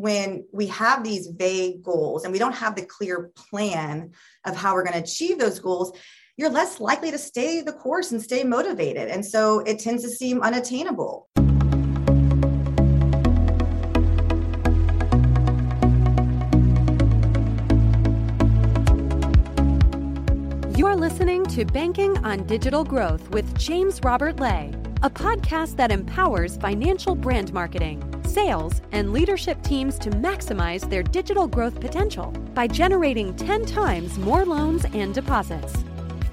when we have these vague goals and we don't have the clear plan of how we're going to achieve those goals, you're less likely to stay the course and stay motivated. And so it tends to seem unattainable. You're listening to Banking on Digital Growth with James Robert Lay, a podcast that empowers financial brand marketing sales, and leadership teams to maximize their digital growth potential by generating 10 times more loans and deposits.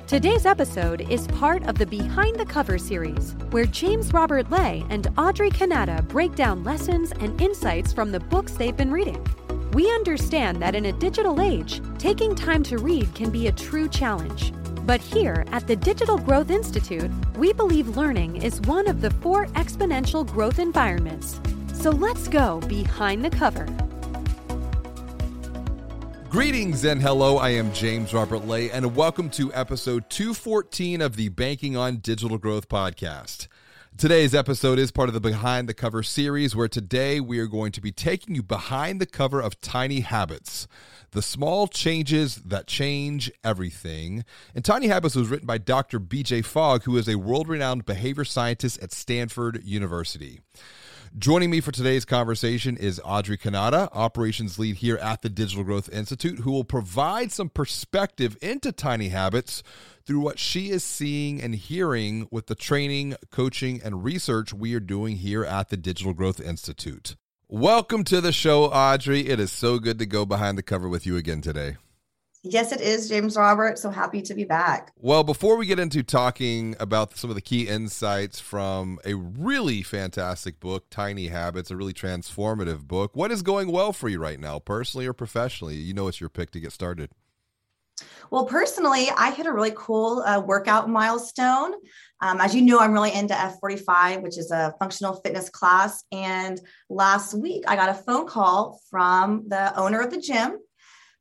Today's episode is part of the Behind the Cover series, where James Robert Lay and Audrey Kanata break down lessons and insights from the books they've been reading. We understand that in a digital age, taking time to read can be a true challenge. But here at the Digital Growth Institute, we believe learning is one of the four exponential growth environments so let's go behind the cover. Greetings and hello. I am James Robert Lay, and welcome to episode 214 of the Banking on Digital Growth podcast. Today's episode is part of the Behind the Cover series, where today we are going to be taking you behind the cover of Tiny Habits the small changes that change everything. And Tiny Habits was written by Dr. BJ Fogg, who is a world renowned behavior scientist at Stanford University. Joining me for today's conversation is Audrey Kanata, operations lead here at the Digital Growth Institute, who will provide some perspective into tiny habits through what she is seeing and hearing with the training, coaching, and research we are doing here at the Digital Growth Institute. Welcome to the show, Audrey. It is so good to go behind the cover with you again today. Yes, it is, James Robert. So happy to be back. Well, before we get into talking about some of the key insights from a really fantastic book, Tiny Habits, a really transformative book, what is going well for you right now, personally or professionally? You know, it's your pick to get started. Well, personally, I hit a really cool uh, workout milestone. Um, as you know, I'm really into F45, which is a functional fitness class. And last week, I got a phone call from the owner of the gym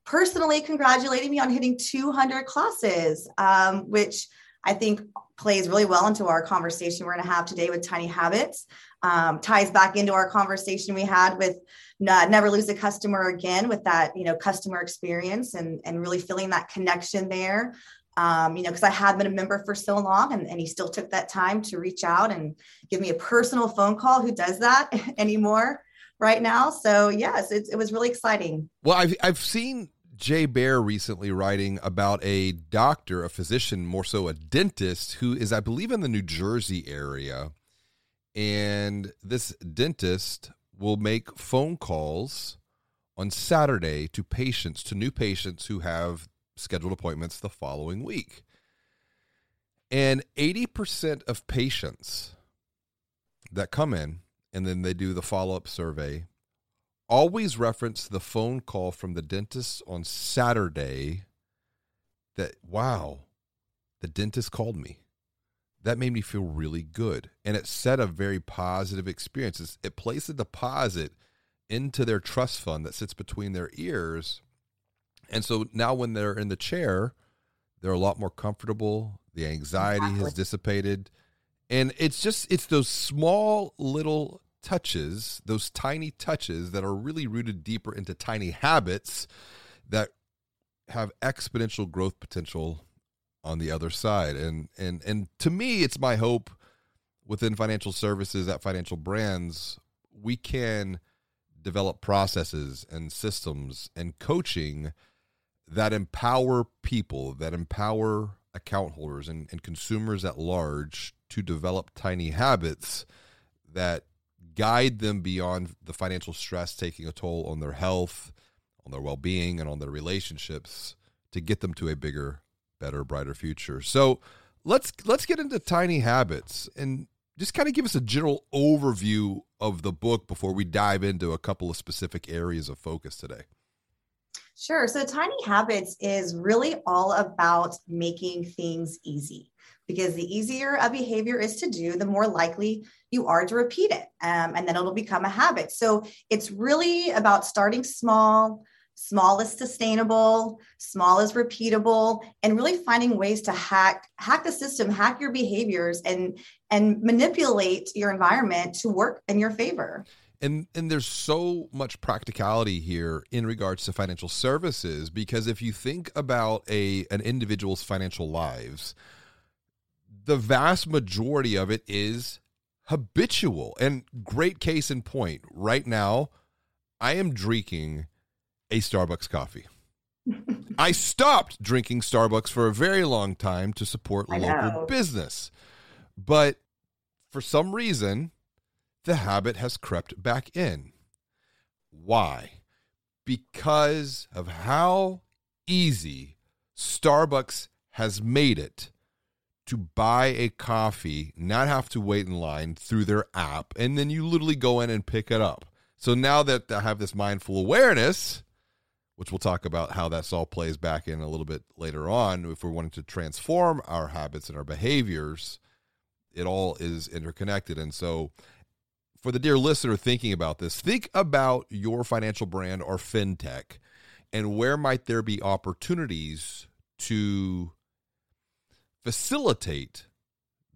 personally congratulating me on hitting 200 classes, um, which I think plays really well into our conversation we're going to have today with Tiny Habits. Um, ties back into our conversation we had with uh, never lose a customer again with that you know customer experience and and really feeling that connection there. Um, you know, because I had been a member for so long, and, and he still took that time to reach out and give me a personal phone call. Who does that anymore? right now. So yes, it, it was really exciting. Well, I've I've seen Jay Baer recently writing about a doctor, a physician, more so a dentist, who is, I believe, in the New Jersey area. And this dentist will make phone calls on Saturday to patients, to new patients who have scheduled appointments the following week. And 80% of patients that come in and then they do the follow up survey always reference the phone call from the dentist on Saturday that, wow, the dentist called me. That made me feel really good. And it set a very positive experience. It placed a deposit into their trust fund that sits between their ears. And so now when they're in the chair, they're a lot more comfortable. The anxiety exactly. has dissipated. And it's just, it's those small little touches, those tiny touches that are really rooted deeper into tiny habits that have exponential growth potential on the other side. And and and to me, it's my hope within financial services at financial brands, we can develop processes and systems and coaching that empower people, that empower account holders and, and consumers at large to develop tiny habits that guide them beyond the financial stress taking a toll on their health, on their well being, and on their relationships to get them to a bigger, better, brighter future. So let's let's get into tiny habits and just kind of give us a general overview of the book before we dive into a couple of specific areas of focus today. Sure. So, Tiny Habits is really all about making things easy because the easier a behavior is to do, the more likely you are to repeat it. Um, and then it'll become a habit. So it's really about starting small. Small is sustainable, small is repeatable, and really finding ways to hack hack the system, hack your behaviors, and and manipulate your environment to work in your favor. and and there's so much practicality here in regards to financial services because if you think about a an individual's financial lives the vast majority of it is habitual and great case in point right now i am drinking a starbucks coffee i stopped drinking starbucks for a very long time to support local business but for some reason the habit has crept back in. Why? Because of how easy Starbucks has made it to buy a coffee, not have to wait in line through their app, and then you literally go in and pick it up. So now that I have this mindful awareness, which we'll talk about how that all plays back in a little bit later on, if we're wanting to transform our habits and our behaviors, it all is interconnected. And so for the dear listener thinking about this, think about your financial brand or fintech and where might there be opportunities to facilitate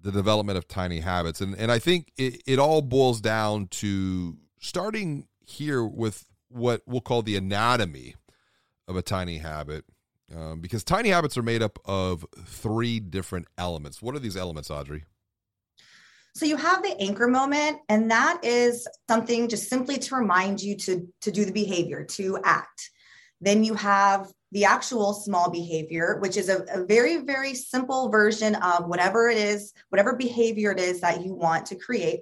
the development of tiny habits. And, and I think it, it all boils down to starting here with what we'll call the anatomy of a tiny habit. Um, because tiny habits are made up of three different elements. What are these elements, Audrey? So you have the anchor moment, and that is something just simply to remind you to, to do the behavior, to act. Then you have the actual small behavior, which is a, a, very, very simple version of whatever it is, whatever behavior it is that you want to create.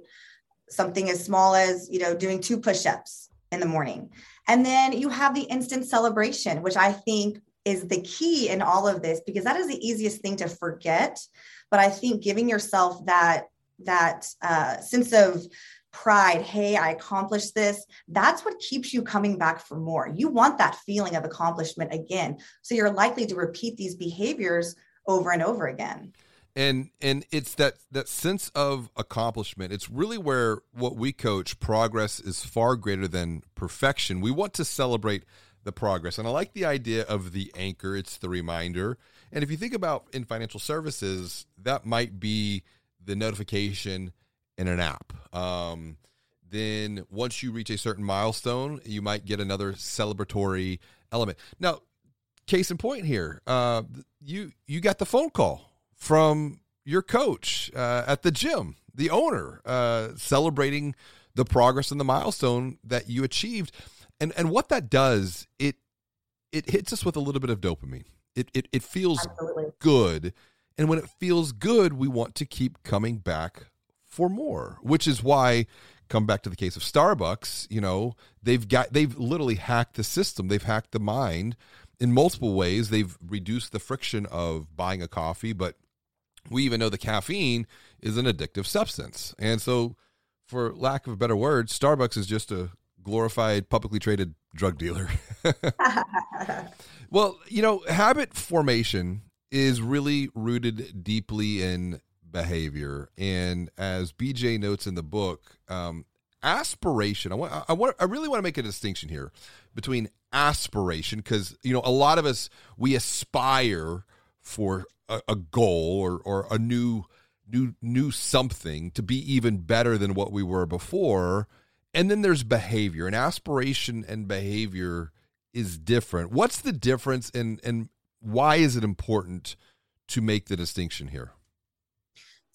Something as small as, you know, doing two push-ups in the morning. And then you have the instant celebration, which I think is the key in all of this because that is the easiest thing to forget. But I think giving yourself that that uh, sense of pride hey i accomplished this that's what keeps you coming back for more. You want that feeling of accomplishment again. So you're likely to repeat these behaviors over and over again and and it's that that sense of accomplishment. It's really where what we coach progress is far greater than perfection. We want to celebrate the progress. And i like the idea of the anchor. It's the reminder. And if you think about in financial services that might be the notification in an app. Um, then once you reach a certain milestone, you might get another celebratory element. Now, case in point here, uh, you you got the phone call from your coach uh, at the gym, the owner, uh, celebrating the progress and the milestone that you achieved, and and what that does it it hits us with a little bit of dopamine. It it, it feels Absolutely. good and when it feels good, we want to keep coming back for more, which is why come back to the case of Starbucks, you know, they've got they've literally hacked the system. They've hacked the mind in multiple ways. They've reduced the friction of buying a coffee, but we even know the caffeine is an addictive substance. And so for lack of a better word, Starbucks is just a glorified publicly traded drug dealer. well, you know, habit formation is really rooted deeply in behavior. And as BJ notes in the book, um, aspiration. I want. I want. I really want to make a distinction here between aspiration because you know a lot of us we aspire for a, a goal or or a new new new something to be even better than what we were before. And then there's behavior, and aspiration and behavior is different. What's the difference? And and why is it important to make the distinction here?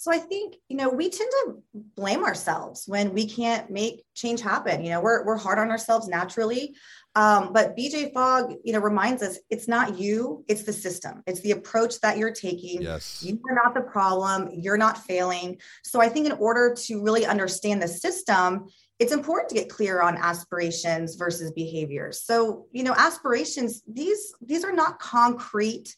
So I think, you know, we tend to blame ourselves when we can't make change happen. You know, we're, we're hard on ourselves naturally. Um, but BJ Fogg, you know, reminds us it's not you, it's the system. It's the approach that you're taking. Yes. You are not the problem. You're not failing. So I think in order to really understand the system, it's important to get clear on aspirations versus behaviors. So, you know, aspirations, these these are not concrete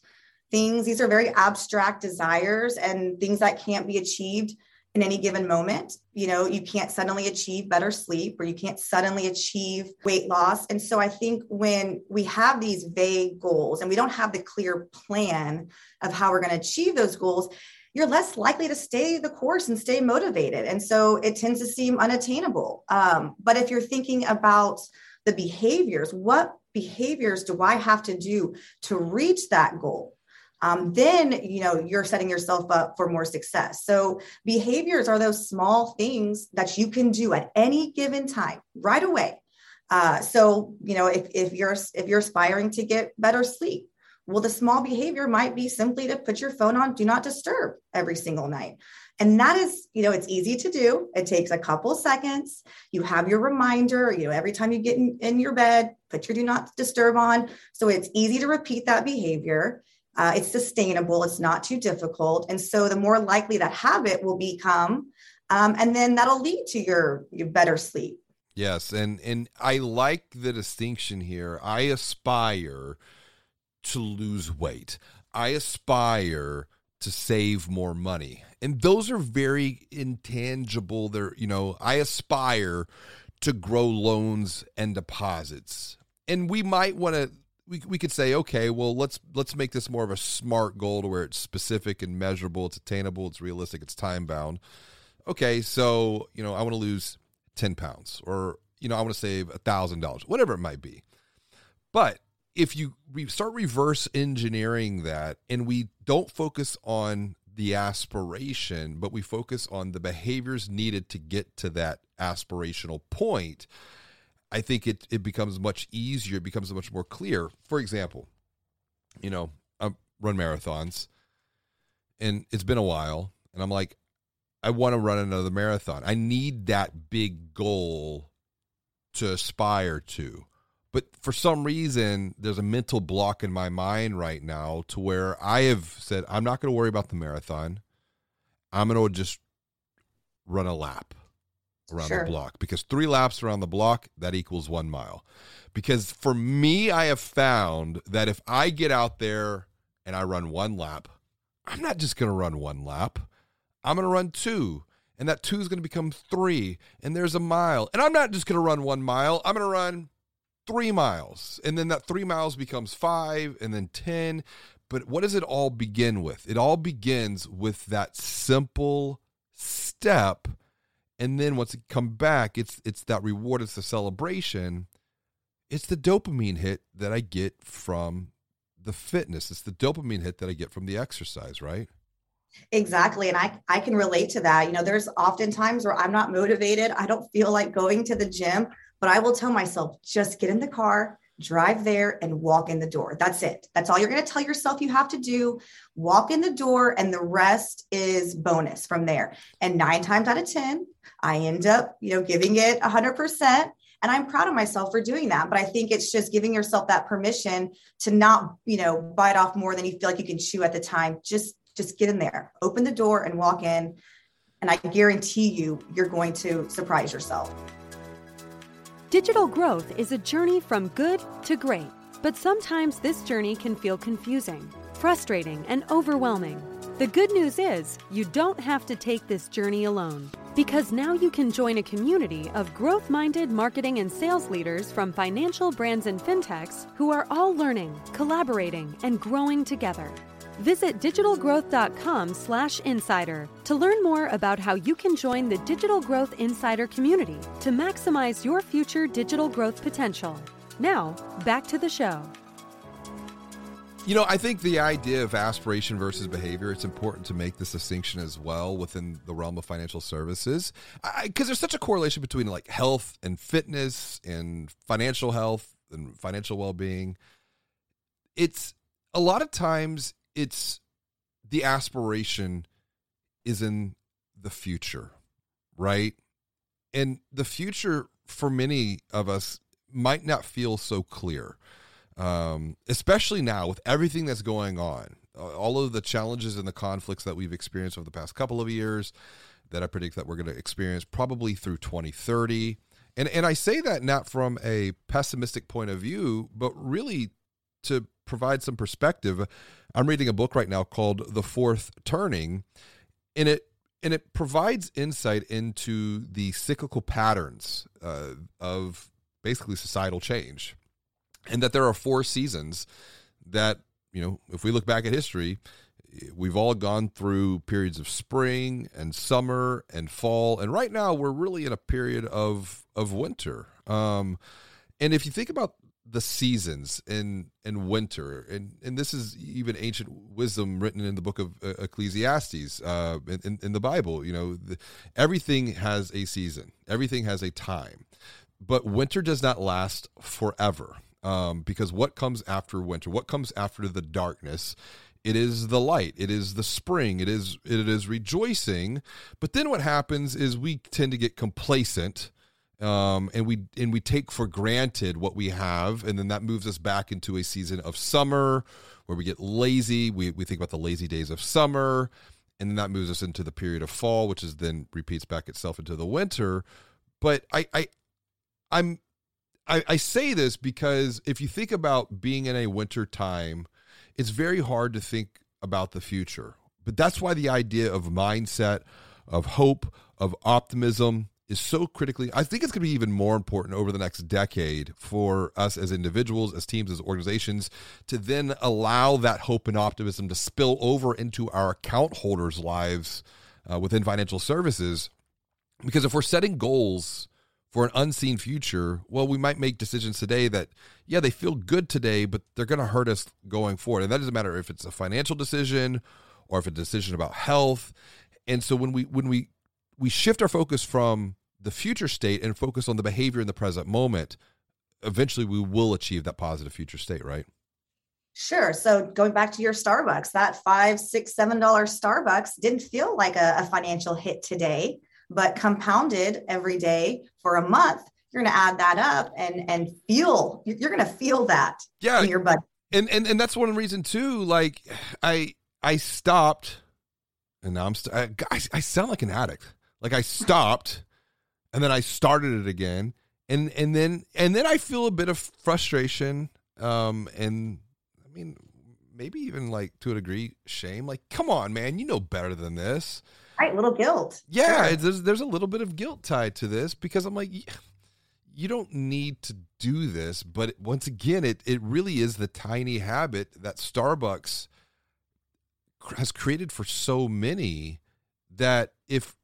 things. These are very abstract desires and things that can't be achieved in any given moment. You know, you can't suddenly achieve better sleep or you can't suddenly achieve weight loss. And so I think when we have these vague goals and we don't have the clear plan of how we're going to achieve those goals, you're less likely to stay the course and stay motivated. And so it tends to seem unattainable. Um, but if you're thinking about the behaviors, what behaviors do I have to do to reach that goal? Um, then you know you're setting yourself up for more success. So behaviors are those small things that you can do at any given time right away. Uh, so you know if, if you're if you're aspiring to get better sleep well the small behavior might be simply to put your phone on do not disturb every single night. And that is you know it's easy to do. It takes a couple seconds. You have your reminder you know every time you get in, in your bed put your do not disturb on. So it's easy to repeat that behavior uh, it's sustainable it's not too difficult and so the more likely that habit will become um, and then that'll lead to your, your better sleep. Yes and and i like the distinction here. I aspire to lose weight. I aspire to save more money. And those are very intangible. They're you know i aspire to grow loans and deposits. And we might want to we, we could say okay well let's let's make this more of a smart goal to where it's specific and measurable it's attainable it's realistic it's time bound okay so you know i want to lose 10 pounds or you know i want to save a thousand dollars whatever it might be. But if you re- start reverse engineering that and we don't focus on the aspiration, but we focus on the behaviors needed to get to that aspirational point, I think it, it becomes much easier, it becomes much more clear. For example, you know, I run marathons and it's been a while, and I'm like, I want to run another marathon. I need that big goal to aspire to. But for some reason, there's a mental block in my mind right now to where I have said, I'm not going to worry about the marathon. I'm going to just run a lap around sure. the block because three laps around the block, that equals one mile. Because for me, I have found that if I get out there and I run one lap, I'm not just going to run one lap. I'm going to run two. And that two is going to become three. And there's a mile. And I'm not just going to run one mile. I'm going to run three miles. And then that three miles becomes five and then 10. But what does it all begin with? It all begins with that simple step. And then once it come back, it's it's that reward, it's the celebration. It's the dopamine hit that I get from the fitness. It's the dopamine hit that I get from the exercise, right? Exactly. And I, I can relate to that. You know, there's often times where I'm not motivated. I don't feel like going to the gym. But I will tell myself, just get in the car, drive there, and walk in the door. That's it. That's all you're going to tell yourself you have to do. Walk in the door, and the rest is bonus from there. And nine times out of 10, I end up, you know, giving it 100%. And I'm proud of myself for doing that. But I think it's just giving yourself that permission to not, you know, bite off more than you feel like you can chew at the time. Just, just get in there, open the door, and walk in. And I guarantee you, you're going to surprise yourself. Digital growth is a journey from good to great, but sometimes this journey can feel confusing, frustrating, and overwhelming. The good news is you don't have to take this journey alone because now you can join a community of growth minded marketing and sales leaders from financial brands and fintechs who are all learning, collaborating, and growing together. Visit digitalgrowth.com/insider to learn more about how you can join the Digital Growth Insider community to maximize your future digital growth potential. Now, back to the show. You know, I think the idea of aspiration versus behavior, it's important to make this distinction as well within the realm of financial services. Because there's such a correlation between like health and fitness and financial health and financial well being. It's a lot of times it's the aspiration is in the future, right? And the future for many of us might not feel so clear, um, especially now with everything that's going on, all of the challenges and the conflicts that we've experienced over the past couple of years that I predict that we're going to experience probably through 2030. And, and I say that not from a pessimistic point of view, but really to provide some perspective. I'm reading a book right now called The Fourth Turning, and it and it provides insight into the cyclical patterns uh, of basically societal change, and that there are four seasons that you know if we look back at history we've all gone through periods of spring and summer and fall and right now we're really in a period of of winter um, And if you think about the seasons in in winter. And and this is even ancient wisdom written in the book of uh, ecclesiastes uh in, in the bible you know the, everything has a season. Everything has a time. But winter does not last forever um because what comes after winter what comes after the darkness it is the light it is the spring it is it is rejoicing. But then what happens is we tend to get complacent um, and we and we take for granted what we have, and then that moves us back into a season of summer where we get lazy. We we think about the lazy days of summer, and then that moves us into the period of fall, which is then repeats back itself into the winter. But I I I'm I, I say this because if you think about being in a winter time, it's very hard to think about the future. But that's why the idea of mindset, of hope, of optimism is so critically i think it's going to be even more important over the next decade for us as individuals as teams as organizations to then allow that hope and optimism to spill over into our account holders lives uh, within financial services. Because if we're setting goals for an unseen future well we might make decisions today that yeah they feel good today but they're going to hurt us going forward. And that doesn't matter if it's a financial decision or if it's a decision about health. And so when we when we we shift our focus from the future state and focus on the behavior in the present moment, eventually we will achieve that positive future state, right? Sure. So going back to your Starbucks, that five, six, seven dollar Starbucks didn't feel like a, a, financial hit today, but compounded every day for a month, you're going to add that up and and feel you're going to feel that yeah, in your budget. And and and that's one reason too. Like I I stopped, and now I'm st- I, I sound like an addict. Like I stopped, and then I started it again, and and then and then I feel a bit of frustration, um, and I mean maybe even like to a degree shame. Like, come on, man, you know better than this. Right, little guilt. Yeah, sure. there's there's a little bit of guilt tied to this because I'm like. You don't need to do this, but once again, it, it really is the tiny habit that Starbucks has created for so many that if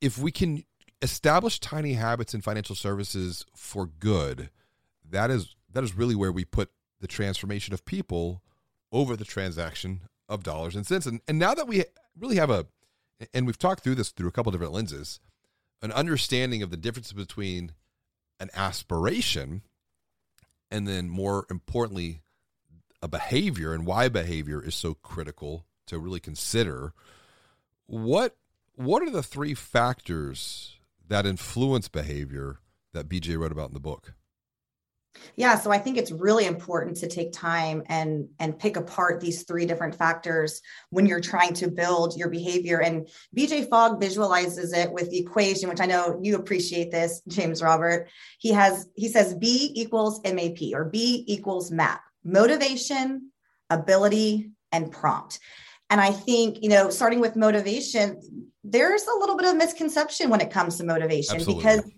if we can establish tiny habits in financial services for good, that is that is really where we put the transformation of people over the transaction of dollars and cents. And and now that we really have a and we've talked through this through a couple different lenses, an understanding of the difference between an aspiration and then more importantly a behavior and why behavior is so critical to really consider what what are the three factors that influence behavior that BJ wrote about in the book? Yeah, so I think it's really important to take time and and pick apart these three different factors when you're trying to build your behavior. And BJ Fogg visualizes it with the equation, which I know you appreciate this, James Robert. He has he says B equals MAP or B equals MAP: motivation, ability, and prompt. And I think, you know, starting with motivation, there's a little bit of misconception when it comes to motivation Absolutely. because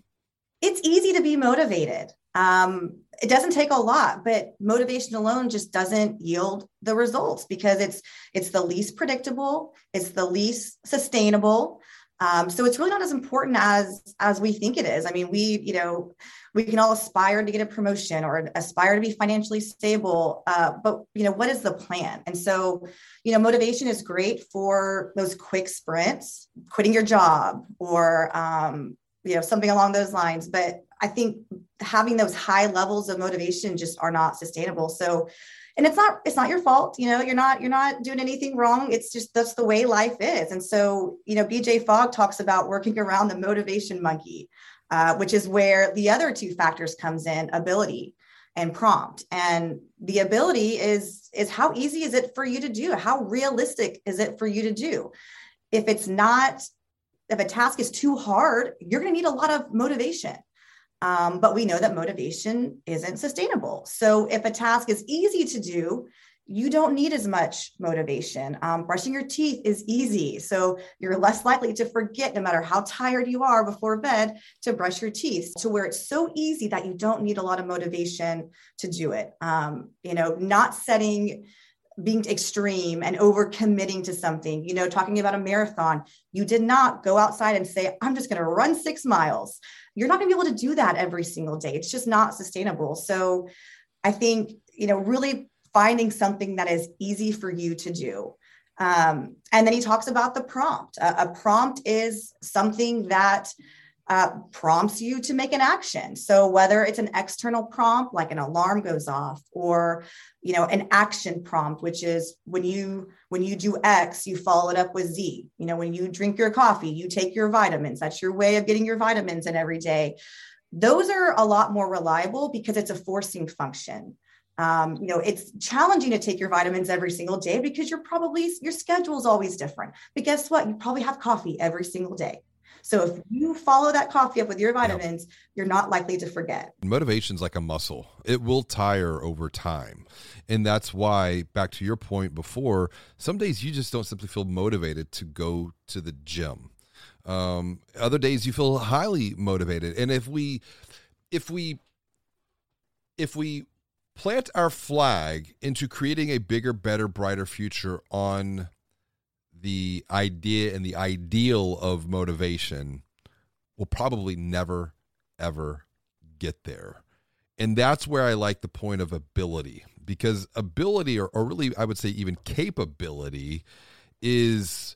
it's easy to be motivated. Um, it doesn't take a lot, but motivation alone just doesn't yield the results because it's it's the least predictable, it's the least sustainable. Um, so it's really not as important as as we think it is. I mean, we you know we can all aspire to get a promotion or aspire to be financially stable, uh, but you know what is the plan? And so you know motivation is great for those quick sprints, quitting your job or um, you know something along those lines. But I think having those high levels of motivation just are not sustainable. So and it's not it's not your fault you know you're not you're not doing anything wrong. It's just that's the way life is. And so you know bj fogg talks about working around the motivation monkey uh, which is where the other two factors comes in ability and prompt. And the ability is is how easy is it for you to do? How realistic is it for you to do? If it's not if a task is too hard you're going to need a lot of motivation um, but we know that motivation isn't sustainable. So if a task is easy to do, you don't need as much motivation. Um, brushing your teeth is easy. So you're less likely to forget, no matter how tired you are before bed, to brush your teeth to where it's so easy that you don't need a lot of motivation to do it. Um, you know, not setting being extreme and over committing to something you know talking about a marathon you did not go outside and say i'm just going to run six miles you're not going to be able to do that every single day. It's just not sustainable. So I think, you know, really finding something that is easy for you to do. Um, and then he talks about the prompt. a prompt is something that uh, prompts you to make an action. So whether it's an external prompt, like an alarm goes off, or you know an action prompt, which is when you when you do X, you follow it up with Z. You know when you drink your coffee, you take your vitamins. That's your way of getting your vitamins in every day. Those are a lot more reliable because it's a forcing function. Um, you know, it's challenging to take your vitamins every single day because you're probably your schedule is always different. But guess what? You probably have coffee every single day. So if you follow that coffee up with your vitamins, yep. you're not likely to forget. Motivation's like a muscle. It will tire over time. And that's why back to your point before, some days you just don't simply feel motivated to go to the gym. Um, other days you feel highly motivated. And if we if we if we plant our flag into creating a bigger, better, brighter future on the idea and the ideal of motivation will probably never, ever get there. And that's where I like the point of ability because ability, or, or really, I would say even capability, is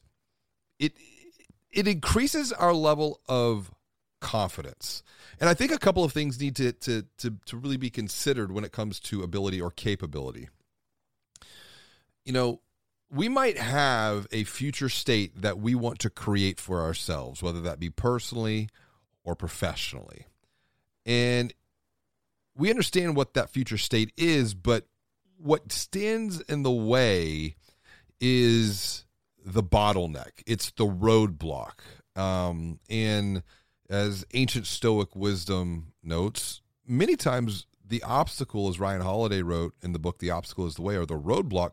it it increases our level of confidence. And I think a couple of things need to, to, to, to really be considered when it comes to ability or capability. You know, we might have a future state that we want to create for ourselves, whether that be personally or professionally. And we understand what that future state is, but what stands in the way is the bottleneck, it's the roadblock. Um, and as ancient Stoic wisdom notes, many times the obstacle, as Ryan Holiday wrote in the book, The Obstacle is the Way, or the roadblock,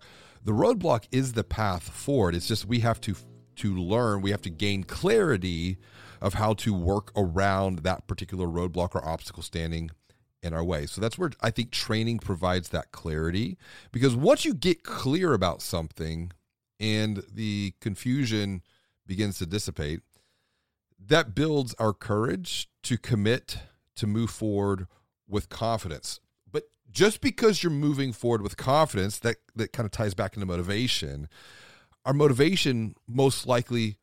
the roadblock is the path forward. It's just we have to to learn, we have to gain clarity of how to work around that particular roadblock or obstacle standing in our way. So that's where I think training provides that clarity because once you get clear about something and the confusion begins to dissipate, that builds our courage to commit to move forward with confidence just because you're moving forward with confidence, that, that kind of ties back into motivation. Our motivation most likely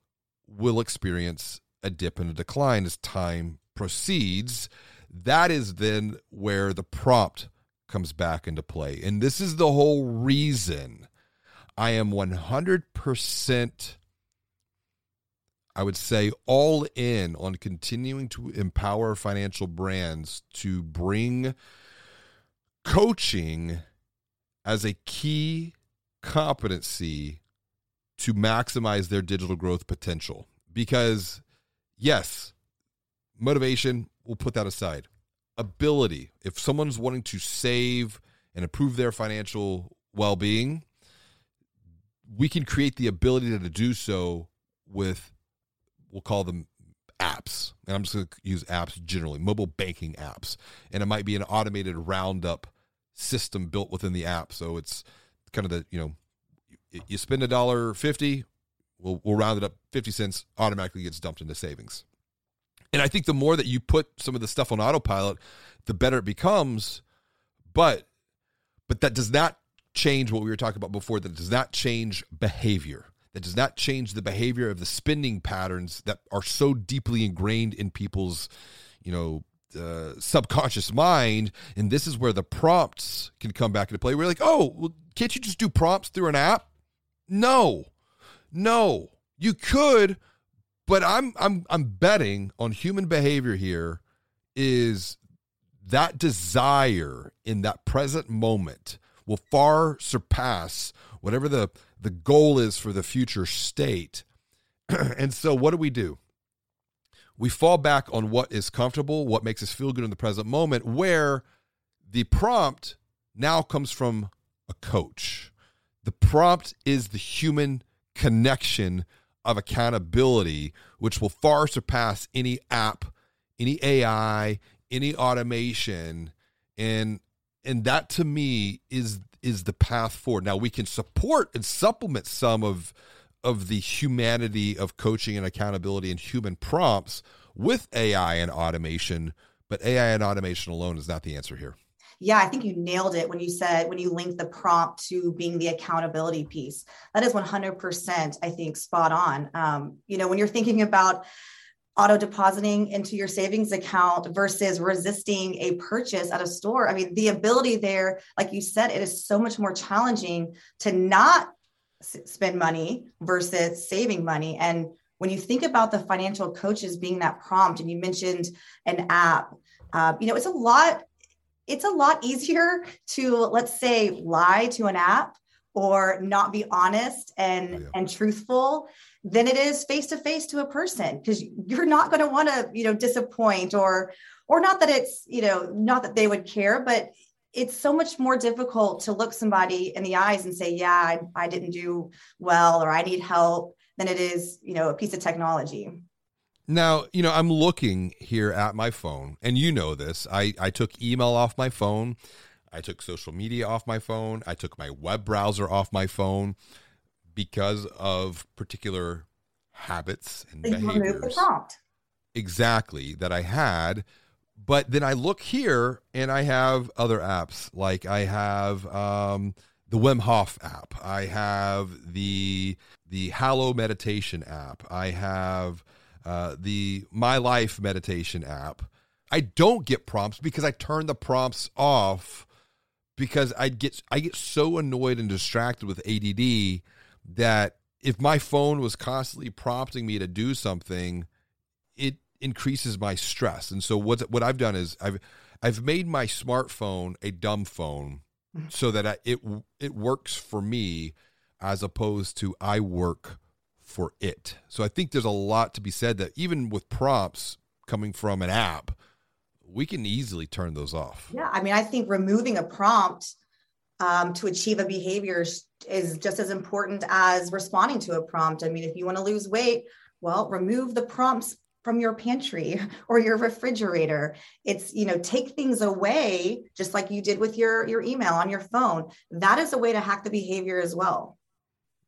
will experience a dip and a decline as time proceeds. That is then where the prompt comes back into play. And this is the whole reason I am 100%, I would say, all in on continuing to empower financial brands to bring coaching as a key competency to maximize their digital growth potential. Because, yes, motivation, we'll put that aside. Ability, if someone's wanting to save and improve their financial well being, we can create the ability to do so with, we'll call them apps. And I'm just going to use apps generally, mobile banking apps. And it might be an automated roundup system built within the app. So it's kind of the, you know, you spend a dollar fifty, we'll, we'll round it up 50 cents, automatically gets dumped into savings. And I think the more that you put some of the stuff on autopilot, the better it becomes. But but that does not change what we were talking about before. That does not change behavior. That does not change the behavior of the spending patterns that are so deeply ingrained in people's, you know, uh, subconscious mind, and this is where the prompts can come back into play. We're like, oh, well, can't you just do prompts through an app? No, no, you could, but I'm I'm I'm betting on human behavior here is that desire in that present moment will far surpass whatever the the goal is for the future state. and so what do we do? We fall back on what is comfortable, what makes us feel good in the present moment, where the prompt now comes from a coach. The prompt is the human connection of accountability, which will far surpass any app, any AI, any automation. And and that to me is is the path forward. Now we can support and supplement some of of the humanity of coaching and accountability and human prompts with AI and automation, but AI and automation alone is not the answer here. Yeah, I think you nailed it when you said when you linked the prompt to being the accountability piece. That is 100%, I think, spot on. Um, you know, when you're thinking about auto depositing into your savings account versus resisting a purchase at a store. I mean, the ability there, like you said, it is so much more challenging to not spend money versus saving money. And when you think about the financial coaches being that prompt, and you mentioned an app, uh, you know, it's a lot. It's a lot easier to let's say lie to an app or not be honest and oh, yeah. and truthful than it is face to face to a person because you're not going to want to you know disappoint or or not that it's you know not that they would care but it's so much more difficult to look somebody in the eyes and say yeah I, I didn't do well or i need help than it is you know a piece of technology now you know i'm looking here at my phone and you know this i i took email off my phone i took social media off my phone i took my web browser off my phone because of particular habits and behaviors. Exactly that I had. But then I look here and I have other apps. Like I have um, the Wim Hof app. I have the the Hallow meditation app. I have uh, the My Life meditation app. I don't get prompts because I turn the prompts off because I get I get so annoyed and distracted with ADD that if my phone was constantly prompting me to do something, it increases my stress. And so what what I've done is I've I've made my smartphone a dumb phone mm-hmm. so that I, it it works for me as opposed to I work for it. So I think there's a lot to be said that even with prompts coming from an app, we can easily turn those off. Yeah, I mean, I think removing a prompt um, to achieve a behavior is just as important as responding to a prompt. I mean, if you want to lose weight, well, remove the prompts from your pantry or your refrigerator it's you know take things away just like you did with your your email on your phone that is a way to hack the behavior as well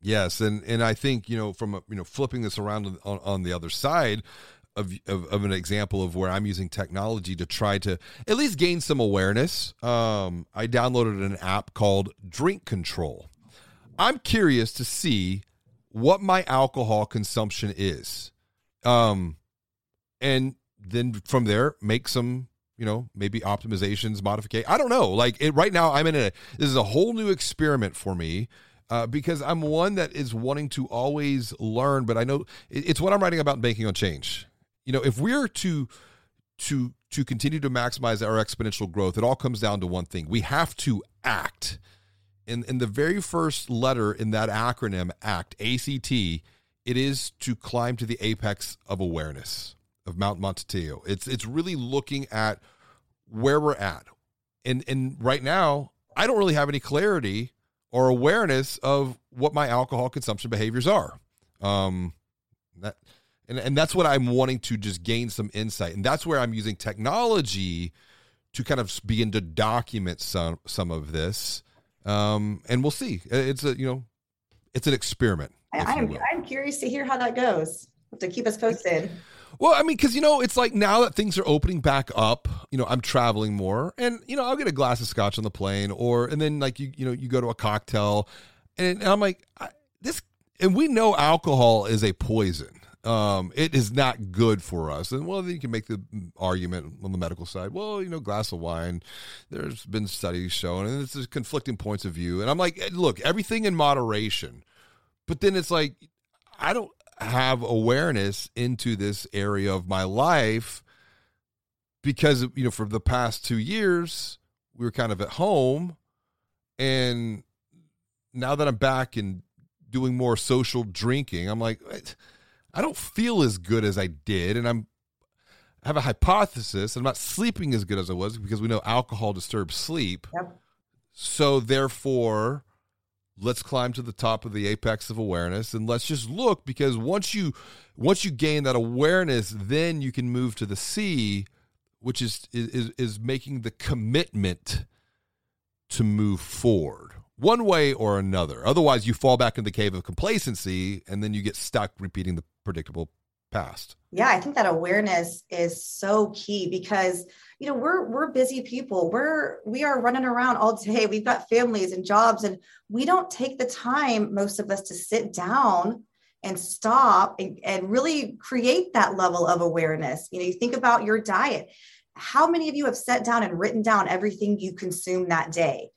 yes and and i think you know from a, you know flipping this around on, on the other side of, of, of, an example of where I'm using technology to try to at least gain some awareness. Um, I downloaded an app called Drink Control. I'm curious to see what my alcohol consumption is. Um, and then from there, make some, you know, maybe optimizations, modification. I don't know. Like it, right now, I'm in a, this is a whole new experiment for me. Uh, because I'm one that is wanting to always learn, but I know it's what I'm writing about banking on change you know, if we're to to to continue to maximize our exponential growth, it all comes down to one thing. We have to act. In in the very first letter in that acronym ACT, ACT, it is to climb to the apex of awareness of Mount Monteteo. It's it's really looking at where we're at. And and right now, I don't really have any clarity or awareness of what my alcohol consumption behaviors are. Um, that and, and that's what I'm wanting to just gain some insight. And that's where I'm using technology to kind of begin to document some some of this. Um, and we'll see. It's a you know, it's an experiment. I'm I'm curious to hear how that goes. to keep us posted. Well, I mean, because you know, it's like now that things are opening back up, you know, I'm traveling more, and you know, I'll get a glass of scotch on the plane, or and then like you, you know, you go to a cocktail, and, and I'm like, I, this, and we know alcohol is a poison. Um, it is not good for us. And well, then you can make the argument on the medical side. Well, you know, glass of wine. There's been studies showing, and it's conflicting points of view. And I'm like, look, everything in moderation. But then it's like, I don't have awareness into this area of my life because you know for the past two years we were kind of at home, and now that I'm back and doing more social drinking, I'm like. Eh, I don't feel as good as I did, and I'm I have a hypothesis. I'm not sleeping as good as I was because we know alcohol disturbs sleep. Yep. So therefore, let's climb to the top of the apex of awareness and let's just look because once you once you gain that awareness, then you can move to the C, which is is is making the commitment to move forward one way or another. Otherwise, you fall back in the cave of complacency and then you get stuck repeating the predictable past. Yeah, I think that awareness is so key because you know we're we're busy people. We're we are running around all day. We've got families and jobs and we don't take the time most of us to sit down and stop and, and really create that level of awareness. You know, you think about your diet. How many of you have sat down and written down everything you consume that day?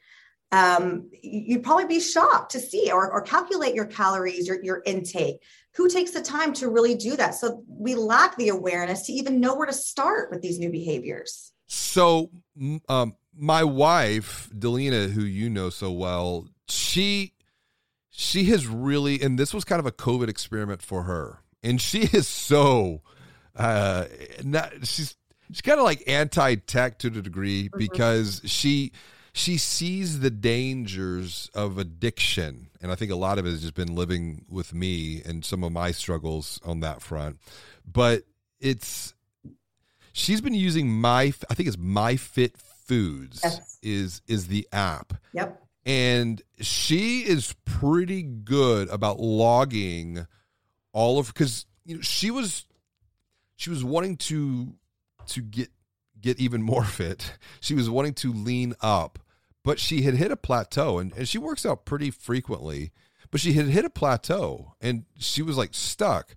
Um, you'd probably be shocked to see or, or calculate your calories, your, your intake. Who takes the time to really do that? So we lack the awareness to even know where to start with these new behaviors. So, um, my wife, Delina, who you know so well, she she has really, and this was kind of a COVID experiment for her, and she is so, uh, not she's she's kind of like anti-tech to the degree mm-hmm. because she she sees the dangers of addiction and i think a lot of it has just been living with me and some of my struggles on that front. But it's she's been using my i think it's my fit foods yes. is is the app. Yep. And she is pretty good about logging all of because you know she was she was wanting to to get get even more fit. She was wanting to lean up, but she had hit a plateau and, and she works out pretty frequently, but she had hit a plateau and she was like stuck.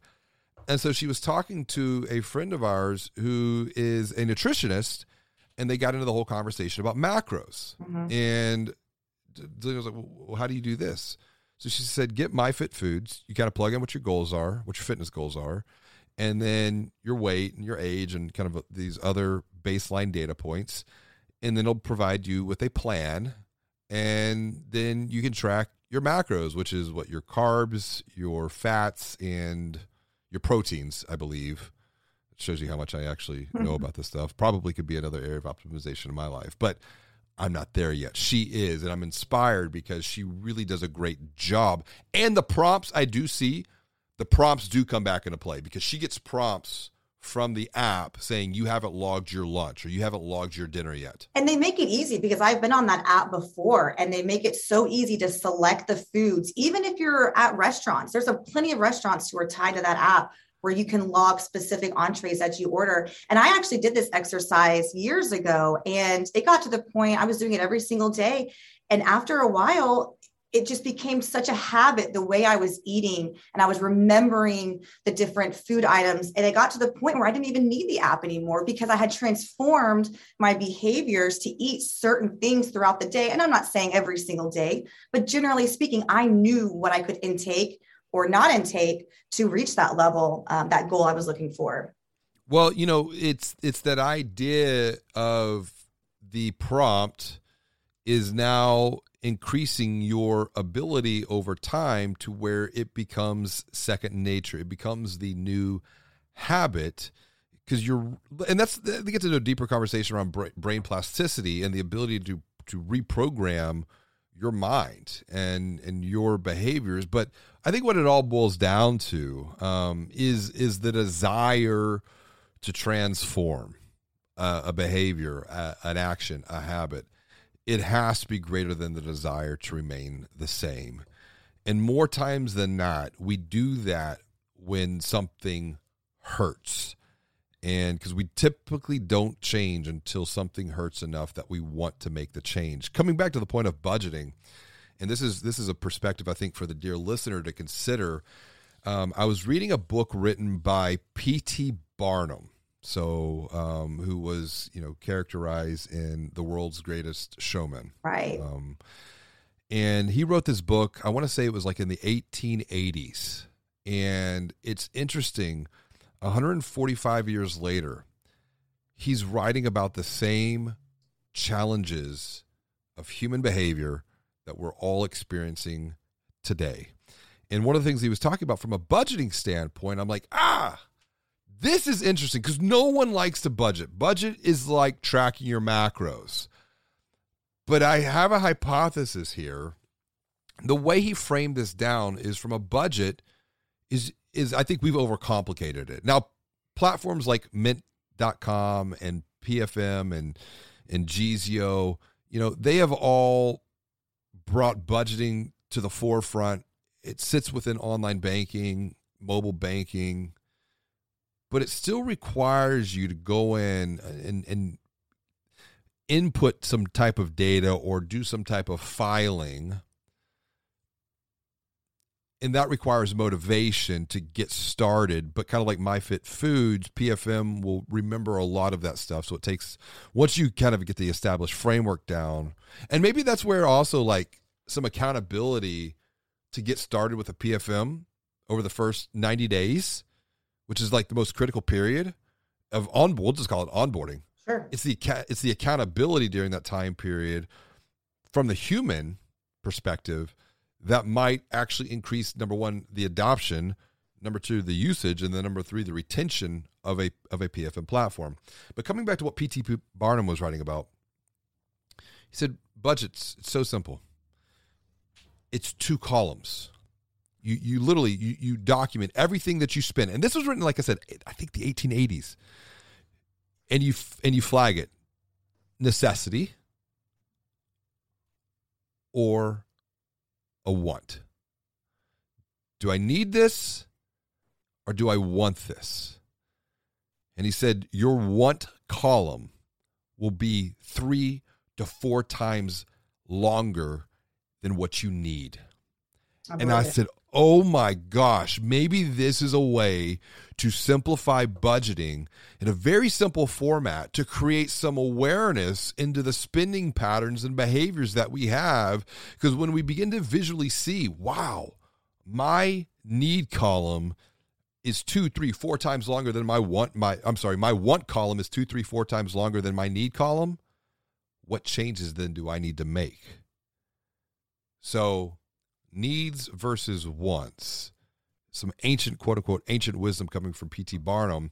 And so she was talking to a friend of ours who is a nutritionist and they got into the whole conversation about macros. Mm-hmm. And Delia was like, well, how do you do this? So she said, get MyFit Foods. You kind of plug in what your goals are, what your fitness goals are and then your weight and your age and kind of these other baseline data points and then it'll provide you with a plan. And then you can track your macros which is what your carbs your fats and your proteins i believe. It shows you how much i actually know mm-hmm. about this stuff. Probably could be another area of optimization in my life but i'm not there yet. She is and i'm inspired because she really does a great job. And the prompts i do see the prompts do come back into play because she gets prompts from the app saying you haven't logged your lunch or you haven't logged your dinner yet. And they make it easy because I've been on that app before and they make it so easy to select the foods even if you're at restaurants. There's a plenty of restaurants who are tied to that app where you can log specific entrees that you order. And I actually did this exercise years ago and it got to the point I was doing it every single day and after a while it just became such a habit the way I was eating and I was remembering the different food items. And it got to the point where I didn't even need the app anymore because I had transformed my behaviors to eat certain things throughout the day. And I'm not saying every single day, but generally speaking, I knew what I could intake or not intake to reach that level, um, that goal I was looking for. Well, you know, it's it's that idea of the prompt is now increasing your ability over time to where it becomes second nature. It becomes the new habit because you're, and that's they get to a deeper conversation around brain plasticity and the ability to to reprogram your mind and and your behaviors. But I think what it all boils down to um, is is the desire to transform uh, a behavior, an action, a habit it has to be greater than the desire to remain the same. And more times than not, we do that when something hurts. And because we typically don't change until something hurts enough that we want to make the change. Coming back to the point of budgeting, and this is this is a perspective I think for the dear listener to consider. Um, I was reading a book written by P.T. Barnum, so um, who was you know characterized in the world's greatest showman. Right. Um, and he wrote this book i want to say it was like in the 1880s and it's interesting 145 years later he's writing about the same challenges of human behavior that we're all experiencing today. And one of the things he was talking about from a budgeting standpoint i'm like ah this is interesting because no one likes to budget. Budget is like tracking your macros. But I have a hypothesis here. The way he framed this down is from a budget is is I think we've overcomplicated it. Now, platforms like mint.com and PFM and and Geezeo, you know, they have all brought budgeting to the forefront. It sits within online banking, mobile banking, but it still requires you to go in uh, and, and input some type of data or do some type of filing. And that requires motivation to get started but kind of like myfit foods pfm will remember a lot of that stuff. So it takes once you kind of get the established framework down and maybe that's where also like some accountability to get started with a pfm over the first 90 days which is like the most critical period of on we'll just call it onboarding. Sure. it's the it's the accountability during that time period from the human perspective that might actually increase number one the adoption number two the usage and then number three the retention of a of a pfm platform. But coming back to what pt barnum was writing about he said budgets it's so simple. It's two columns you you literally you, you document everything that you spend and this was written like i said i think the 1880s and you and you flag it necessity or a want. Do I need this or do I want this? And he said, Your want column will be three to four times longer than what you need. I and I said, Oh my gosh, maybe this is a way to simplify budgeting in a very simple format to create some awareness into the spending patterns and behaviors that we have. Because when we begin to visually see, wow, my need column is two, three, four times longer than my want, my, I'm sorry, my want column is two, three, four times longer than my need column. What changes then do I need to make? So, needs versus wants. Some ancient quote unquote ancient wisdom coming from pt barnum.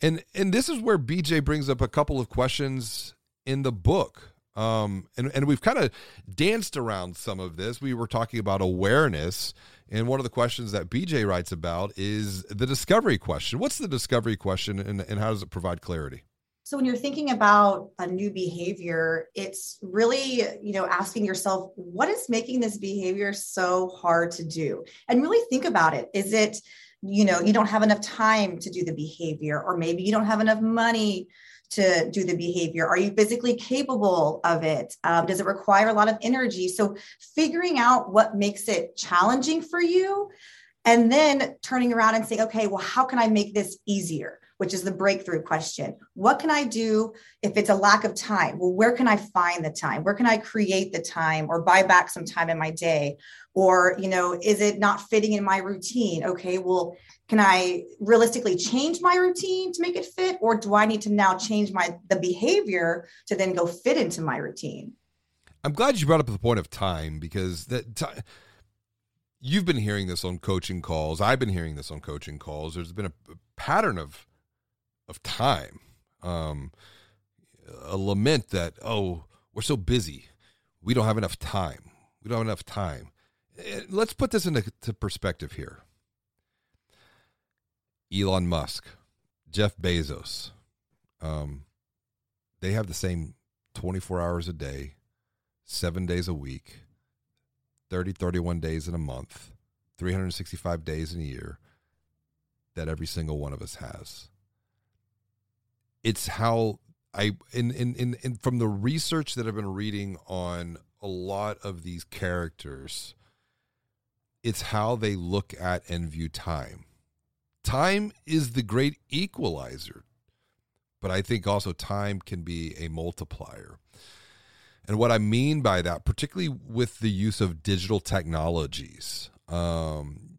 And and this is where bj brings up a couple of questions in the book. Um and and we've kind of danced around some of this. We were talking about awareness and one of the questions that bj writes about is the discovery question. What's the discovery question and, and how does it provide clarity So when you're thinking about a new behavior, it's really, you know, asking yourself, what is making this behavior so hard to do? And really think about it. Is it, you know, you don't have enough time to do the behavior, or maybe you don't have enough money to do the behavior? Are you physically capable of it? Um, does it require a lot of energy? So figuring out what makes it challenging for you and then turning around and saying, okay, well, how can I make this easier? Which is the breakthrough question. What can I do if it's a lack of time? Well, where can I find the time? Where can I create the time or buy back some time in my day? Or, you know, is it not fitting in my routine? Okay, well, can I realistically change my routine to make it fit? Or do I need to now change my the behavior to then go fit into my routine? I'm glad you brought up the point of time because that you've been hearing this on coaching calls. I've been hearing this on coaching calls. There's been a pattern of of time, um, a lament that oh we're so busy, we don't have enough time. We don't have enough time. Eh, Let's put this into perspective here. Elon Musk, Jeff Bezos, um, they have the same 24 hours a day, seven days a week, 30, 31 days in a month, 365 days in a year that every single one of us has. It's how I, in, in, in, in from the research that I've been reading on a lot of these characters, it's how they look at and view time. Time is the great equalizer, but I think also time can be a multiplier. And what I mean by that, particularly with the use of digital technologies, um,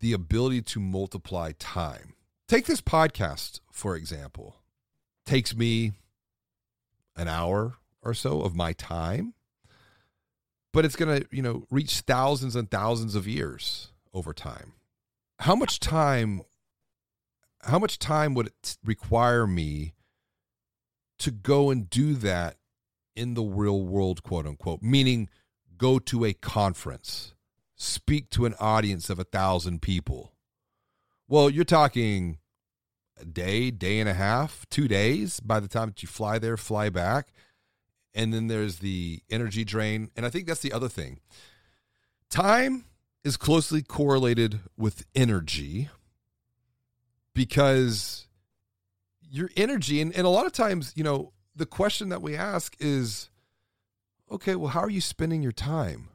the ability to multiply time. Take this podcast, for example. Takes me an hour or so of my time, but it's going to, you know, reach thousands and thousands of years over time. How much time how much time would it require me to go and do that in the real world, quote unquote, meaning go to a conference, speak to an audience of a thousand people. Well, you're talking day, day and a half, two days by the time that you fly there, fly back. And then there's the energy drain. And I think that's the other thing. Time is closely correlated with energy because your energy and, and a lot of times you know the question that we ask is okay well how are you spending your time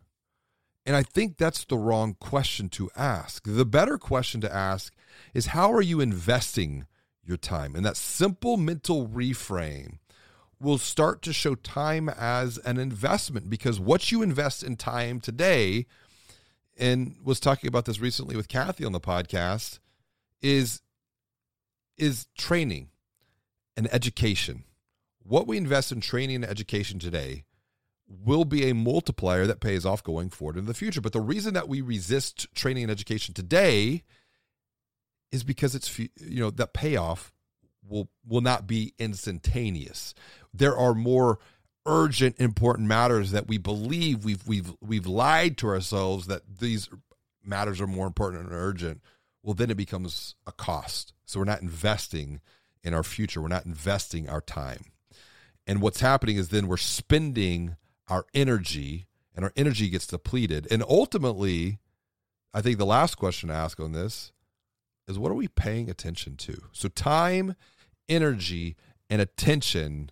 and i think that's the wrong question to ask the better question to ask is how are you investing your time and that simple mental reframe will start to show time as an investment because what you invest in time today and was talking about this recently with Kathy on the podcast is is training and education. What we invest in training and education today will be a multiplier that pays off going forward in the future. But the reason that we resist training and education today is because it's you know that payoff will will not be instantaneous. There are more urgent important matters that we believe we've we've we've lied to ourselves that these matters are more important and urgent. Well then it becomes a cost. So we're not investing in our future. We're not investing our time. And what's happening is then we're spending our energy and our energy gets depleted. And ultimately i think the last question to ask on this is what are we paying attention to so time energy and attention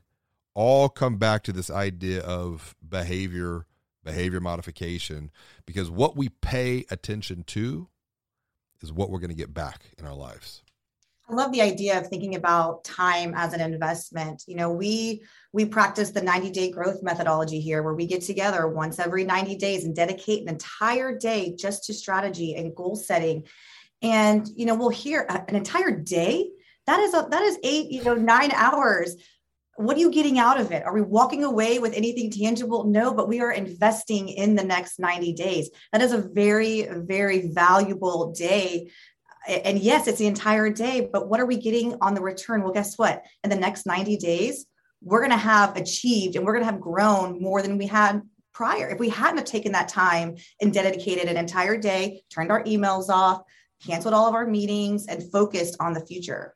all come back to this idea of behavior, behavior modification, because what we pay attention to is what we're going to get back in our lives. I love the idea of thinking about time as an investment. You know, we we practice the 90-day growth methodology here where we get together once every 90 days and dedicate an entire day just to strategy and goal setting. And you know, we'll hear uh, an entire day that is a, that is eight you know nine hours what are you getting out of it? Are we walking away with anything tangible? No, but we are investing in the next 90 days. That is a very, very valuable day. And yes, it's the entire day, but what are we getting on the return? Well, guess what? In the next 90 days, we're going to have achieved and we're going to have grown more than we had prior. If we hadn't have taken that time and dedicated an entire day, turned our emails off, canceled all of our meetings, and focused on the future.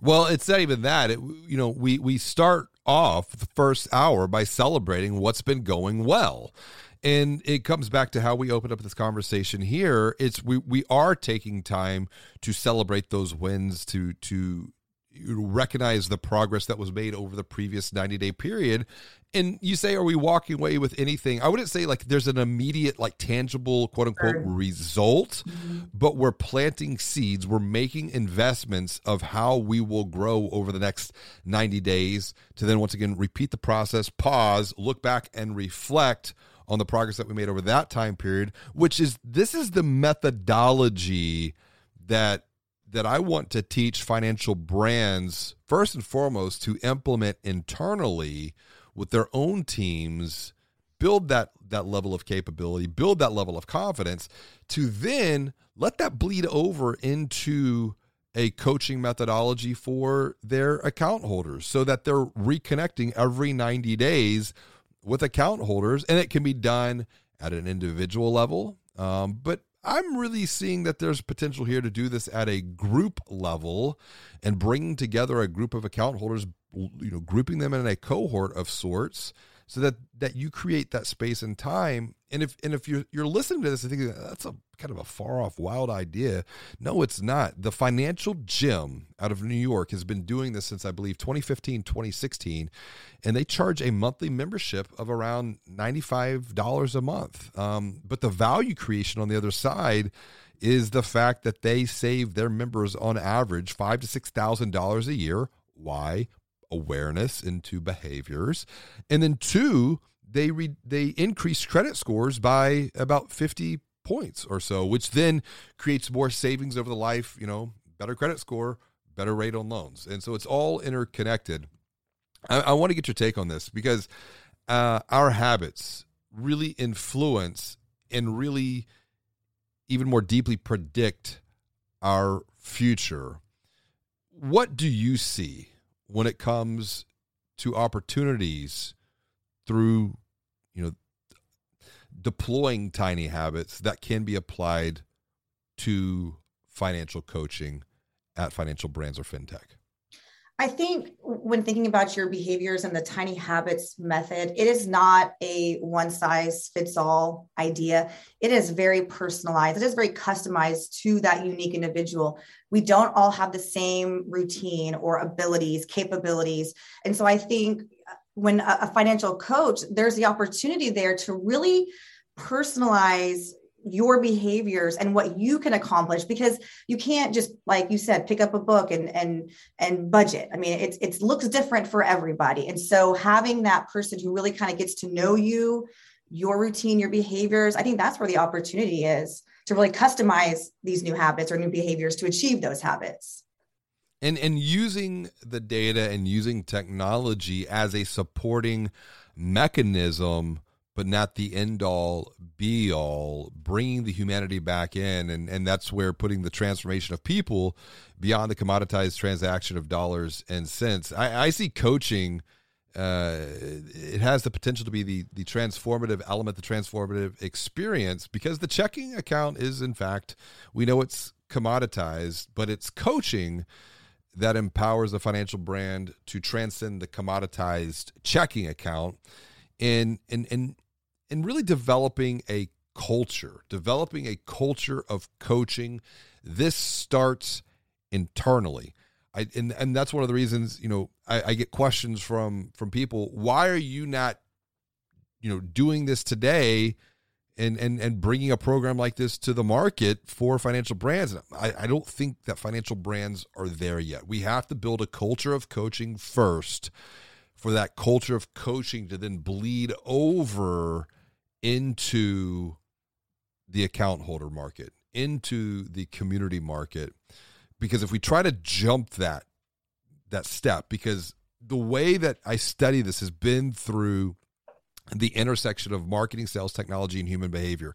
Well, it's not even that. It, you know, we we start off the first hour by celebrating what's been going well. And it comes back to how we opened up this conversation here. It's we we are taking time to celebrate those wins, to to recognize the progress that was made over the previous 90 day period and you say are we walking away with anything i wouldn't say like there's an immediate like tangible quote unquote result mm-hmm. but we're planting seeds we're making investments of how we will grow over the next 90 days to then once again repeat the process pause look back and reflect on the progress that we made over that time period which is this is the methodology that that I want to teach financial brands first and foremost to implement internally with their own teams, build that that level of capability, build that level of confidence to then let that bleed over into a coaching methodology for their account holders so that they're reconnecting every 90 days with account holders. And it can be done at an individual level um, but I'm really seeing that there's potential here to do this at a group level and bringing together a group of account holders, you know, grouping them in a cohort of sorts so that that you create that space and time. And if and if you're you're listening to this and thinking that's a kind of a far off wild idea, no, it's not. The financial gym out of New York has been doing this since I believe 2015, 2016, and they charge a monthly membership of around $95 a month. Um, but the value creation on the other side is the fact that they save their members on average five to six thousand dollars a year. Why? Awareness into behaviors, and then two, they re- they increase credit scores by about 50 points or so, which then creates more savings over the life, you know, better credit score, better rate on loans. And so it's all interconnected. I, I want to get your take on this because uh, our habits really influence and really even more deeply predict our future. What do you see when it comes to opportunities through you know deploying tiny habits that can be applied to financial coaching at financial brands or fintech I think when thinking about your behaviors and the tiny habits method, it is not a one size fits all idea. It is very personalized, it is very customized to that unique individual. We don't all have the same routine or abilities, capabilities. And so I think uh, when a financial coach, there's the opportunity there to really personalize your behaviors and what you can accomplish because you can't just like you said pick up a book and and and budget. I mean it's it looks different for everybody. And so having that person who really kind of gets to know you your routine your behaviors i think that's where the opportunity is to really customize these new habits or new behaviors to achieve those habits. And and using the data and using technology as a supporting mechanism but not the end all be all, bringing the humanity back in. And, and that's where putting the transformation of people beyond the commoditized transaction of dollars and cents. I, I see coaching, uh, it has the potential to be the, the transformative element, the transformative experience, because the checking account is, in fact, we know it's commoditized, but it's coaching that empowers the financial brand to transcend the commoditized checking account and and and and really developing a culture, developing a culture of coaching. This starts internally. I, and, and that's one of the reasons, you know, I, I get questions from from people. Why are you not, you know, doing this today and and and bringing a program like this to the market for financial brands. I, I, don't think that financial brands are there yet. We have to build a culture of coaching first for that culture of coaching to then bleed over into the account holder market, into the community market. Because if we try to jump that that step, because the way that I study this has been through the intersection of marketing, sales, technology, and human behavior.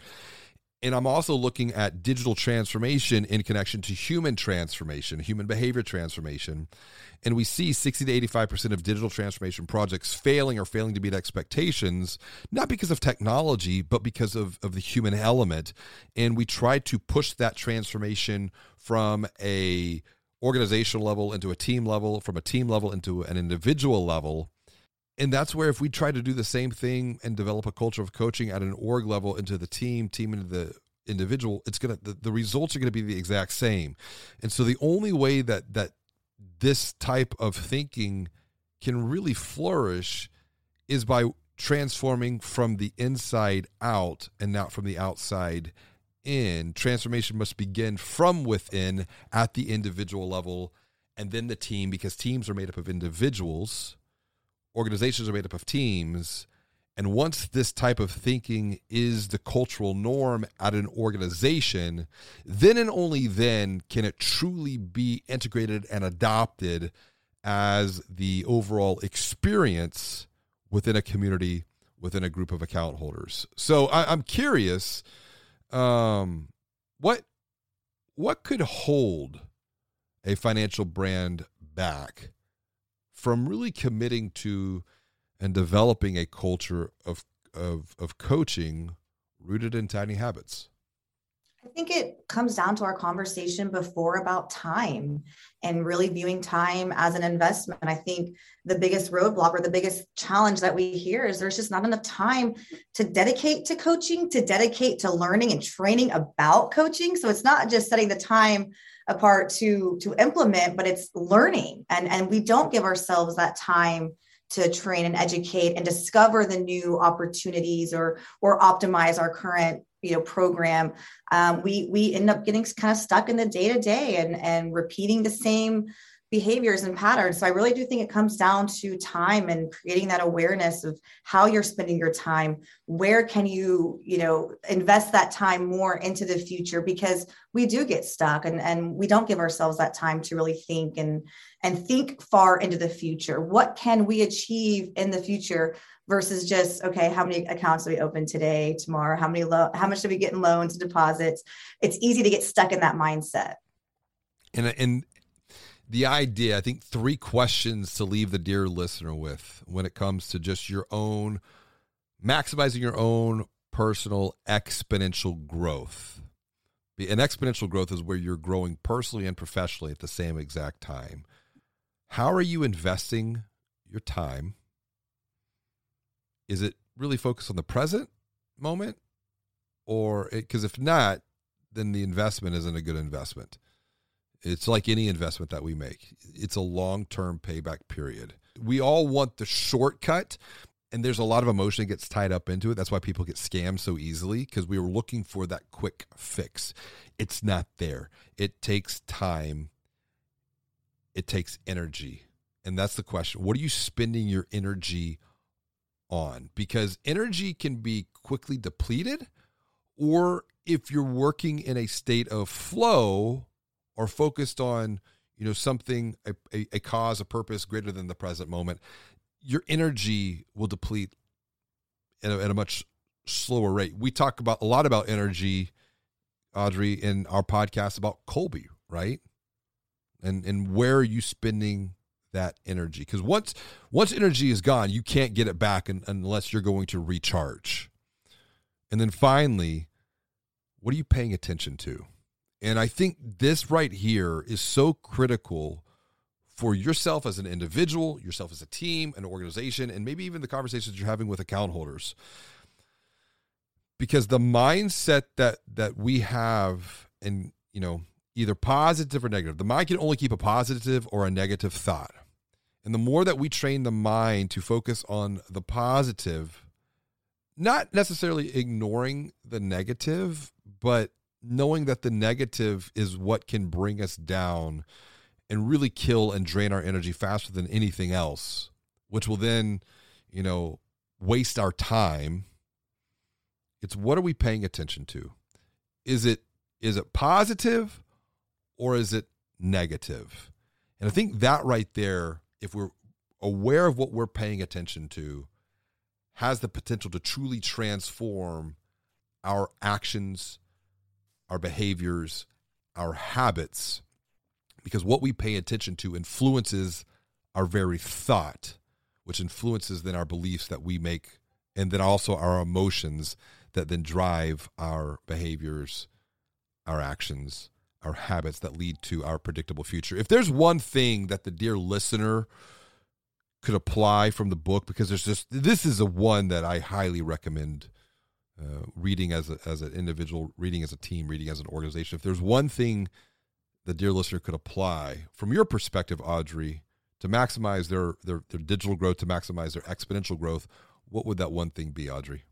And I'm also looking at digital transformation in connection to human transformation, human behavior transformation. And we see 60 to 85% of digital transformation projects failing or failing to meet expectations, not because of technology, but because of, of the human element. And we try to push that transformation from a organizational level into a team level, from a team level into an individual level and that's where if we try to do the same thing and develop a culture of coaching at an org level into the team team into the individual it's gonna the, the results are gonna be the exact same. And so the only way that that this type of thinking can really flourish is by transforming from the inside out and not from the outside in. Transformation must begin from within at the individual level and then the team because teams are made up of individuals organizations are made up of teams. And once this type of thinking is the cultural norm at an organization, then and only then can it truly be integrated and adopted as the overall experience within a community, within a group of account holders. So I, am curious, um, what what could hold a financial brand back from really committing to and developing a culture of of of coaching rooted in tiny habits? I think it comes down to our conversation before about time and really viewing time as an investment. I think the biggest roadblock or the biggest challenge that we hear is there's just not enough time to dedicate to coaching, to dedicate to learning and training about coaching. So it's not just setting the time apart to to implement but it's learning. And and we don't give ourselves that time to train and educate and discover the new opportunities or or optimize our current you know program. Um, we we end up getting kind of stuck in the day to day and and repeating the same behaviors and patterns. So I really do think it comes down to time and creating that awareness of how you're spending your time. Where can you, you know, invest that time more into the future because we do get stuck and, and we don't give ourselves that time to really think and and think far into the future. What can we achieve in the future versus just okay, how many accounts do we open today, tomorrow? How many lo- how much do we get in loans, and deposits? It's easy to get stuck in that mindset. And and the idea, I think three questions to leave the dear listener with when it comes to just your own maximizing your own personal exponential growth. An exponential growth is where you're growing personally and professionally at the same exact time. how are you investing your time? Is it really focused on the present moment? Or because if not, then the investment isn't a good investment. It's like any investment that we make, it's a long term payback period. We all want the shortcut, and there's a lot of emotion that gets tied up into it. That's why people get scammed so easily because we were looking for that quick fix. It's not there. It takes time, it takes energy. And that's the question. What are you spending your energy on? Because energy can be quickly depleted, or if you're working in a state of flow or focused on you know something a, a, a, cause a purpose greater than the present moment your energy will deplete at a, at a much slower rate. We talk about a lot about energy audrey in our podcast about Kolbe right? And and where are you spending that energy? Because once once energy is gone you can't get it back unless you're going to recharge. And then finally what are you paying attention to and I think this right here is so critical for yourself as an individual, yourself as a team, an organization, and maybe even the conversations you're having with account holders. Because the mindset that that we have and you know, either positive or negative. The mind can only keep a positive or a negative thought. And the more that we train the mind to focus on the positive, not necessarily ignoring the negative, but knowing that the negative is what can bring us down and really kill and drain our energy faster than anything else, which will then, you know, waste our time. It's what are we paying attention to? Is it is it positive or is it negative? And I think that right there, if we're aware of what we're paying attention to, has the potential to truly transform our actions our behaviors, our habits, because what we pay attention to influences our very thought, which influences then our beliefs that we make, and then also our emotions that then drive our behaviors, our actions, our habits that lead to our predictable future. If there's one thing that the dear listener could apply from the book, because there's just this is a one that I highly recommend uh, reading as a, as an individual, reading as a team, reading as an organization. If there's one thing the dear listener could apply from your perspective, Audrey, to maximize their, their their digital growth, to maximize their exponential growth, what would that one thing be, Audrey?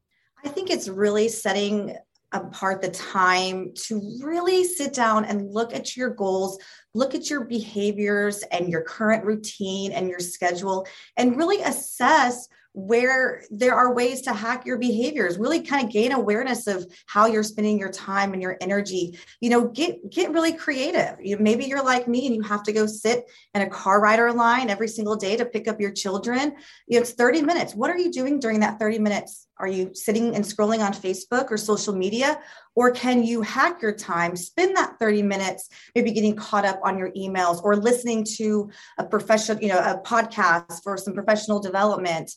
I think it's really setting apart the time to really sit down and look at your goals, look at your behaviors and your current routine and your schedule, and really assess where there are ways to hack your behaviors really kind of gain awareness of how you're spending your time and your energy. You know get get really creative. You maybe you're like me and you have to go sit in a car rider line every single day to pick up your children. It's 30 minutes. What are you doing during that 30 minutes are you sitting and scrolling on facebook or social media or can you hack your time spend that 30 minutes maybe getting caught up on your emails or listening to a professional you know a podcast for some professional development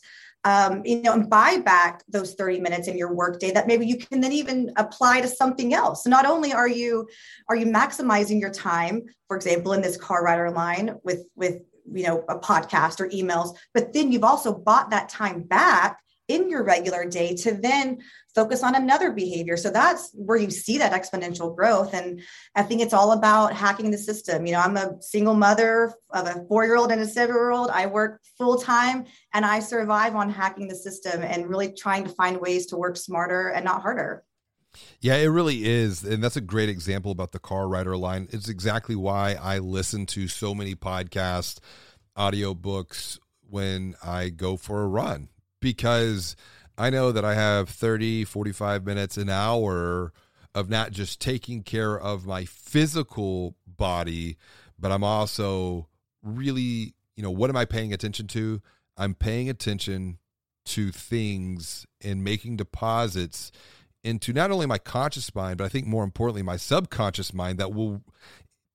um, you know, and buy back those 30 minutes in your workday that maybe you can then even apply to something else. So not only are you are you maximizing your time, for example, in this car rider line with with you know a podcast or emails, but then you've also bought that time back in your regular day to then focus on another behavior. So that's where you see that exponential growth. And I think it's all about hacking the system. You know, I'm a single mother of a four year old and a seven year old. I work full time and I survive on hacking the system and really trying to find ways to work smarter and not harder. Yeah, it really is. And that's a great example about the car rider line. It's exactly why I listen to so many podcasts, audiobooks when I go for a run because I know that I have 30, 45 minutes, an hour of not just taking care of my physical body, but I'm also really, you know, what am I paying attention to? I'm paying attention to things and making deposits into not only my conscious mind, but I think more importantly, my subconscious mind that will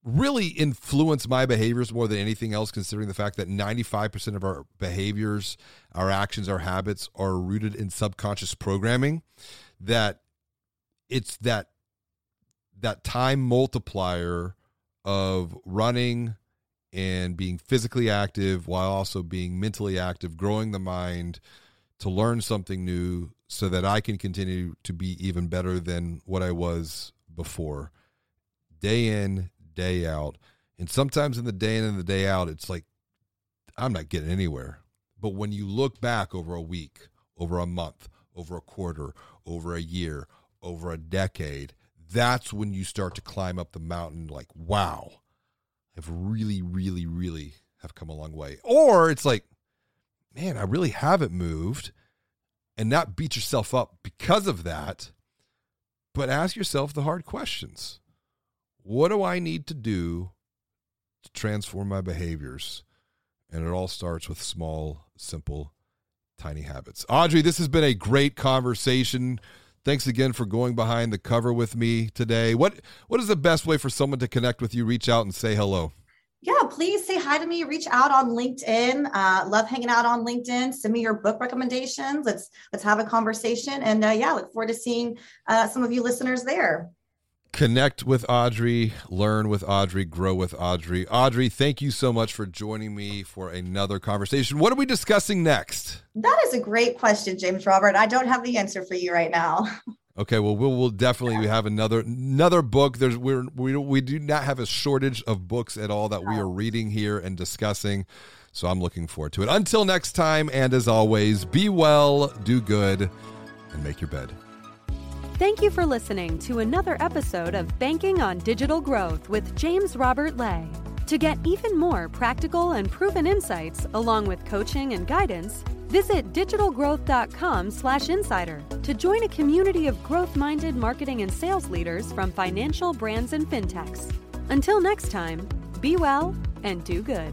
really influence my behaviors more than anything else, considering the fact that 95% of our behaviors, our actions, our habits are rooted in subconscious programming. That it's that that time multiplier of running and being physically active while also being mentally active, growing the mind to learn something new so that I can continue to be even better than what I was before. Day in, day out. And sometimes in the day in and the day out, it's like, I'm not getting anywhere. But when you look back over a week, over a month, over a quarter, over a year, over a decade, that's when you start to climb up the mountain like, wow, I've really, really, really have come a long way. Or it's like, man, I really haven't moved and not beat yourself up because of that, but ask yourself the hard questions. What do I need to do to transform my behaviors? And it all starts with small, simple, tiny habits. Audrey, this has been a great conversation. Thanks again for going behind the cover with me today. What what is the best way for someone to connect with you, reach out and say hello? yeah, please say hi to me. Reach out on LinkedIn. Uh, love hanging out on LinkedIn. Send me your book recommendations. Let's let's have a conversation. And uh, yeah, look forward to seeing uh, some of you listeners there. Connect with Audrey, learn with Audrey, grow with Audrey. Audrey, thank you so much for joining me for another conversation. What are we discussing next? That is a great question, James Robert. I don't have the answer for you right now. Okay, well, we'll, we'll definitely have another another book. There's we're, we we do not have a shortage of books at all that we are reading here and discussing. So I'm looking forward to it. Until next time, and as always, be well, do good, and make your bed. Thank you for listening to another episode of Banking on Digital Growth with James Robert Lay. To get even more practical and proven insights, along with coaching and guidance, visit digitalgrowth.com/insider to join a community of growth-minded marketing and sales leaders from financial brands and fintechs. Until next time, be well and do good.